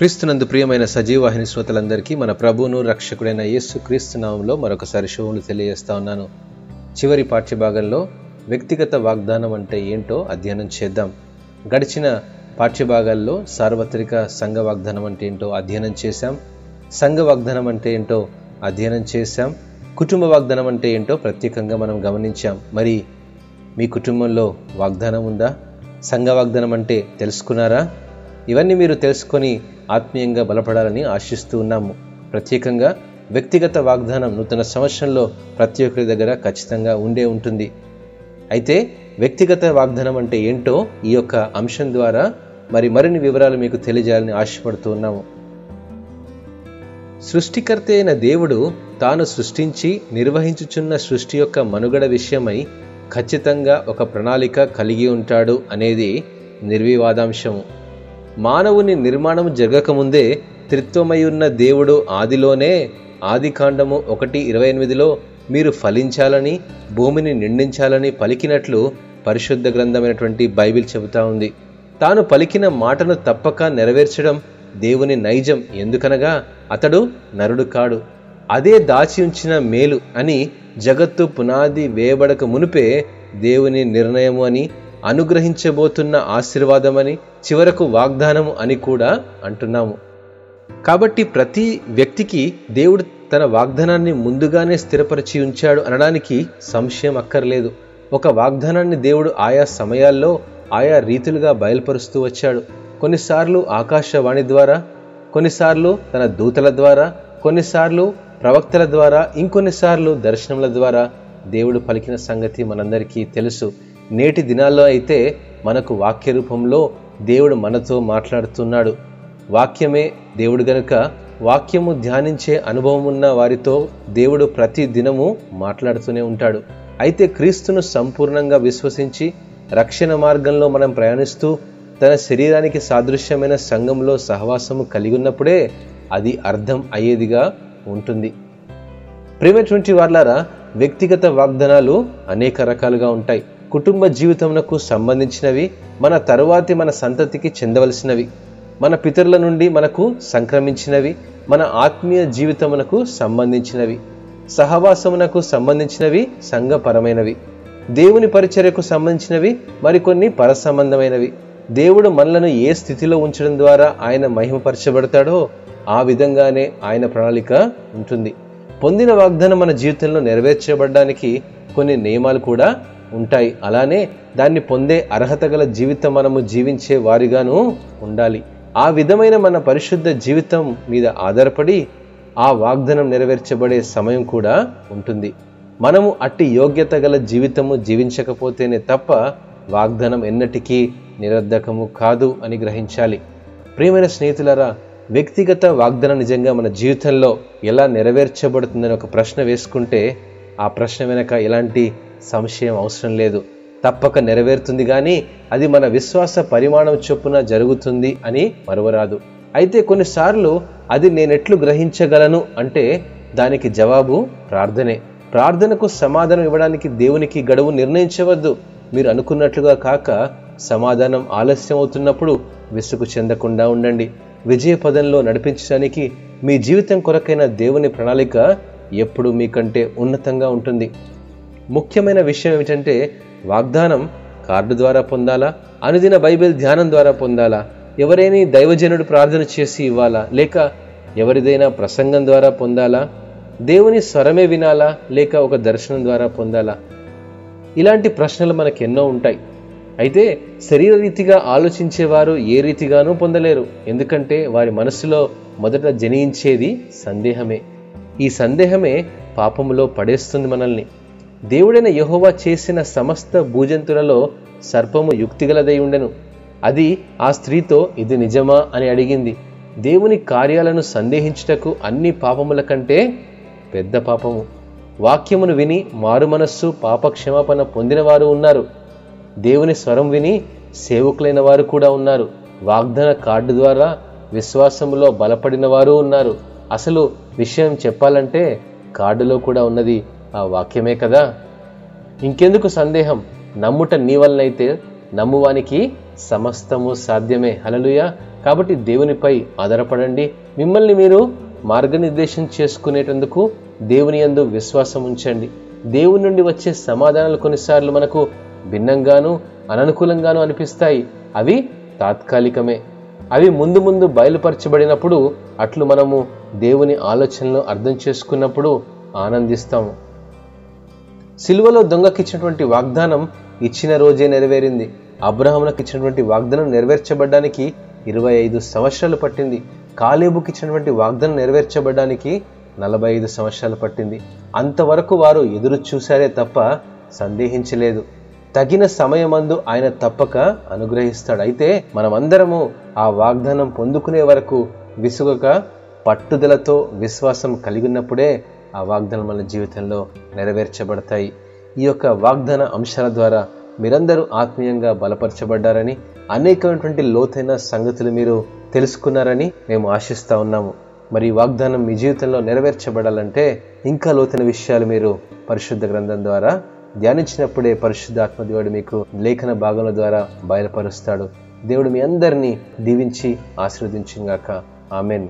క్రీస్తునందు ప్రియమైన సజీవాహిని శ్రోతలందరికీ మన ప్రభువును రక్షకుడైన యేసు క్రీస్తు నామంలో మరొకసారి శుభములు తెలియజేస్తా ఉన్నాను. చివరి పాఠ్యభాగంలో వ్యక్తిగత వాగ్దానం అంటే ఏంటో అధ్యయనం చేద్దాం. గడిచిన పాఠ్యభాగాల్లో సార్వత్రిక సంఘ వాగ్దానం అంటే ఏంటో అధ్యయనం చేశాం. సంఘ వాగ్దానం అంటే ఏంటో అధ్యయనం చేశాం. కుటుంబ వాగ్దానం అంటే ఏంటో ప్రత్యేకంగా మనం గమనించాం. మరి మీ కుటుంబంలో వాగ్దానం ఉందా? సంఘ వాగ్దానం అంటే తెలుసుకున్నారా? ఇవన్నీ మీరు తెలుసుకొని ఆత్మీయంగా బలపడాలని ఆశిస్తూ ఉన్నాము. ప్రత్యేకంగా వ్యక్తిగత వాగ్దానం నూతన సంవత్సరంలో ప్రతి ఒక్కరి దగ్గర ఖచ్చితంగా ఉండే ఉంటుంది. అయితే వ్యక్తిగత వాగ్దానం అంటే ఏంటో ఈ యొక్క అంశం ద్వారా మరి మరిన్ని వివరాలు మీకు తెలియజేయాలని ఆశపడుతూ ఉన్నాము. సృష్టికర్త అయిన దేవుడు తాను సృష్టించి నిర్వహించుచున్న సృష్టి యొక్క మనుగడ విషయమై ఖచ్చితంగా ఒక ప్రణాళిక కలిగి ఉంటాడు అనేది నిర్వివాదాంశము. మానవుని నిర్మాణం జరగకముందే త్రిత్వమై దేవుడు ఆదిలోనే ఆది కాండము ఒకటి ఇరవై ఎనిమిదిలో మీరు ఫలించాలని భూమిని నిండించాలని పలికినట్లు పరిశుద్ధ గ్రంథమైనటువంటి బైబిల్ చెబుతా ఉంది. తాను పలికిన మాటను తప్పక నెరవేర్చడం దేవుని నైజం ఎందుకనగా అతడు నరుడు కాడు. అదే దాచి ఉంచిన మేలు అని జగత్తు పునాది వేయబడక మునుపే దేవుని నిర్ణయము అని అనుగ్రహించబోతున్న ఆశీర్వాదమని చివరకు వాగ్దానము అని కూడా అంటున్నాము. కాబట్టి ప్రతి వ్యక్తికి దేవుడు తన వాగ్దానాన్ని ముందుగానే స్థిరపరిచి ఉంచాడు అనడానికి సంశయం అక్కర్లేదు. ఒక వాగ్దానాన్ని దేవుడు ఆయా సమయాల్లో ఆయా రీతులుగా బయలుపరుస్తూ వచ్చాడు. కొన్నిసార్లు ఆకాశవాణి ద్వారా కొన్నిసార్లు తన దూతల ద్వారా కొన్నిసార్లు ప్రవక్తల ద్వారా ఇంకొన్నిసార్లు దర్శనముల ద్వారా దేవుడు పలికిన సంగతి మనందరికీ తెలుసు. నేటి దినాల్లో అయితే మనకు వాక్య రూపంలో దేవుడు మనతో మాట్లాడుతున్నాడు. వాక్యమే దేవుడు గనుక వాక్యము ధ్యానించే అనుభవం ఉన్న వారితో దేవుడు ప్రతి దినము మాట్లాడుతూనే ఉంటాడు. అయితే క్రీస్తును సంపూర్ణంగా విశ్వసించి రక్షణ మార్గంలో మనం ప్రయాణిస్తూ తన శరీరానికి సాదృశ్యమైన సంఘంలో సహవాసము కలిగి ఉన్నప్పుడే అది అర్థం అయ్యేదిగా ఉంటుంది. ప్రేమటువంటి వాళ్ళారా వ్యక్తిగత వాగ్దానాలు అనేక రకాలుగా ఉంటాయి. కుటుంబ జీవితమునకు సంబంధించినవి మన తరువాతి మన సంతతికి చెందవలసినవి. మన పితరుల నుండి మనకు సంక్రమించినవి మన ఆత్మీయ జీవితమునకు సంబంధించినవి. సహవాసమునకు సంబంధించినవి సంఘపరమైనవి. దేవుని పరిచర్యకు సంబంధించినవి మరికొన్ని పరసంబంధమైనవి. దేవుడు మనలను ఏ స్థితిలో ఉంచడం ద్వారా ఆయన మహిమపరచబడతాడో ఆ విధంగానే ఆయన ప్రణాళిక ఉంటుంది. పొందిన వాగ్దానం మన జీవితంలో నెరవేర్చబడడానికి కొన్ని నియమాలు కూడా ఉంటాయి. అలానే దాన్ని పొందే అర్హత గల జీవితం మనము జీవించే వారిగాను ఉండాలి. ఆ విధమైన మన పరిశుద్ధ జీవితం మీద ఆధారపడి ఆ వాగ్దానం నెరవేర్చబడే సమయం కూడా ఉంటుంది. మనము అట్టి యోగ్యత గల జీవితము జీవించకపోతేనే తప్ప వాగ్దానం ఎన్నటికీ నిరర్ధకము కాదు అని గ్రహించాలి. ప్రియమైన స్నేహితులరా వ్యక్తిగత వాగ్దానం నిజంగా మన జీవితంలో ఎలా నెరవేర్చబడుతుందని ఒక ప్రశ్న వేసుకుంటే ఆ ప్రశ్న వెనక ఎలాంటి సంశయం అవసరం లేదు. తప్పక నెరవేరుతుంది కానీ అది మన విశ్వాస పరిమాణం చొప్పున జరుగుతుంది అని మరువరాదు. అయితే కొన్నిసార్లు అది నేనెట్లు గ్రహించగలను అంటే దానికి జవాబు ప్రార్థనే. ప్రార్థనకు సమాధానం ఇవ్వడానికి దేవునికి గడువు నిర్ణయించవద్దు. మీరు అనుకున్నట్లుగా కాక సమాధానం ఆలస్యం అవుతున్నప్పుడు విసుగు చెందకుండా ఉండండి. విజయ పదంలో నడిపించడానికి మీ జీవితం కొరకైన దేవుని ప్రణాళిక ఎప్పుడు మీకంటే ఉన్నతంగా ఉంటుంది. ముఖ్యమైన విషయం ఏమిటంటే వాగ్దానం కార్డు ద్వారా పొందాలా? అనుదిన బైబిల్ ధ్యానం ద్వారా పొందాలా? ఎవరైనా దైవజనుడు ప్రార్థన చేసి ఇవ్వాలా? లేక ఎవరిదైనా ప్రసంగం ద్వారా పొందాలా? దేవుని స్వరమే వినాలా? లేక ఒక దర్శనం ద్వారా పొందాలా? ఇలాంటి ప్రశ్నలు మనకు ఎన్నో ఉంటాయి. అయితే శరీర రీతిగా ఆలోచించేవారు ఏ రీతిగానూ పొందలేరు. ఎందుకంటే వారి మనసులో మొదట జనించేది సందేహమే. ఈ సందేహమే పాపములో పడేస్తుంది మనల్ని. దేవుడైన యహోవా చేసిన సమస్త భూజంతులలో సర్పము యుక్తిగలదై ఉండెను. అది ఆ స్త్రీతో ఇది నిజమా అని అడిగింది. దేవుని కార్యాలను సందేహించుటకు అన్ని పాపముల కంటే పెద్ద పాపము. వాక్యమును విని మారు మనస్సు పాపక్షమాపణ పొందిన వారు ఉన్నారు. దేవుని స్వరం విని సేవకులైన వారు కూడా ఉన్నారు. వాగ్దాన కార్డు ద్వారా విశ్వాసములో బలపడిన వారు ఉన్నారు. అసలు విషయం చెప్పాలంటే కార్డులో కూడా ఉన్నది ఆ వాక్యమే కదా? ఇంకెందుకు సందేహం? నమ్ముట నీ వలనైతే నమ్మువానికి సమస్తము సాధ్యమే. హలలుయ కాబట్టి దేవునిపై ఆధారపడండి. మిమ్మల్ని మీరు మార్గనిర్దేశం చేసుకునేటందుకు దేవుని యందు విశ్వాసం ఉంచండి. దేవుని నుండి వచ్చే సమాధానాలు కొన్నిసార్లు మనకు భిన్నంగాను అననుకూలంగాను అనిపిస్తాయి. అవి తాత్కాలికమే. అవి ముందు ముందు బయలుపరచబడినప్పుడు అట్లు మనము దేవుని ఆలోచనలు అర్థం చేసుకున్నప్పుడు ఆనందిస్తాము సిలువలో దొంగకిచ్చినటువంటి వాగ్దానం ఇచ్చిన రోజే నెరవేరింది. అబ్రహామునకు ఇచ్చినటువంటి వాగ్దానం నెరవేర్చబడ్డానికి ఇరవై ఐదు సంవత్సరాలు పట్టింది. కాలేబుకి ఇచ్చినటువంటి వాగ్దానం నెరవేర్చబడ్డానికి నలభై ఐదు సంవత్సరాలు పట్టింది. అంతవరకు వారు ఎదురు చూశారే తప్ప సందేహించలేదు. తగిన సమయమందు ఆయన తప్పక అనుగ్రహిస్తాడు. అయితే మనమందరము ఆ వాగ్దానం పొందుకునే వరకు విసుగక పట్టుదలతో విశ్వాసం కలిగి ఉన్నప్పుడే ఆ వాగ్దానం మన జీవితంలో నెరవేర్చబడతాయి. ఈ యొక్క వాగ్దాన అంశాల ద్వారా మీరందరూ ఆత్మీయంగా బలపరచబడ్డారని అనేకమైనటువంటి లోతైన సంగతులు మీరు తెలుసుకున్నారని మేము ఆశిస్తూ ఉన్నాము. మరి వాగ్దానం మీ జీవితంలో నెరవేర్చబడాలంటే ఇంకా లోతైన విషయాలు మీరు పరిశుద్ధ గ్రంథం ద్వారా ధ్యానించినప్పుడే పరిశుద్ధాత్మ దేవుడు మీకు లేఖన భాగముల ద్వారా బయలుపరుస్తాడు. దేవుడు మీ అందరినీ దీవించి ఆశీర్వదించింగాక ఆమెన్.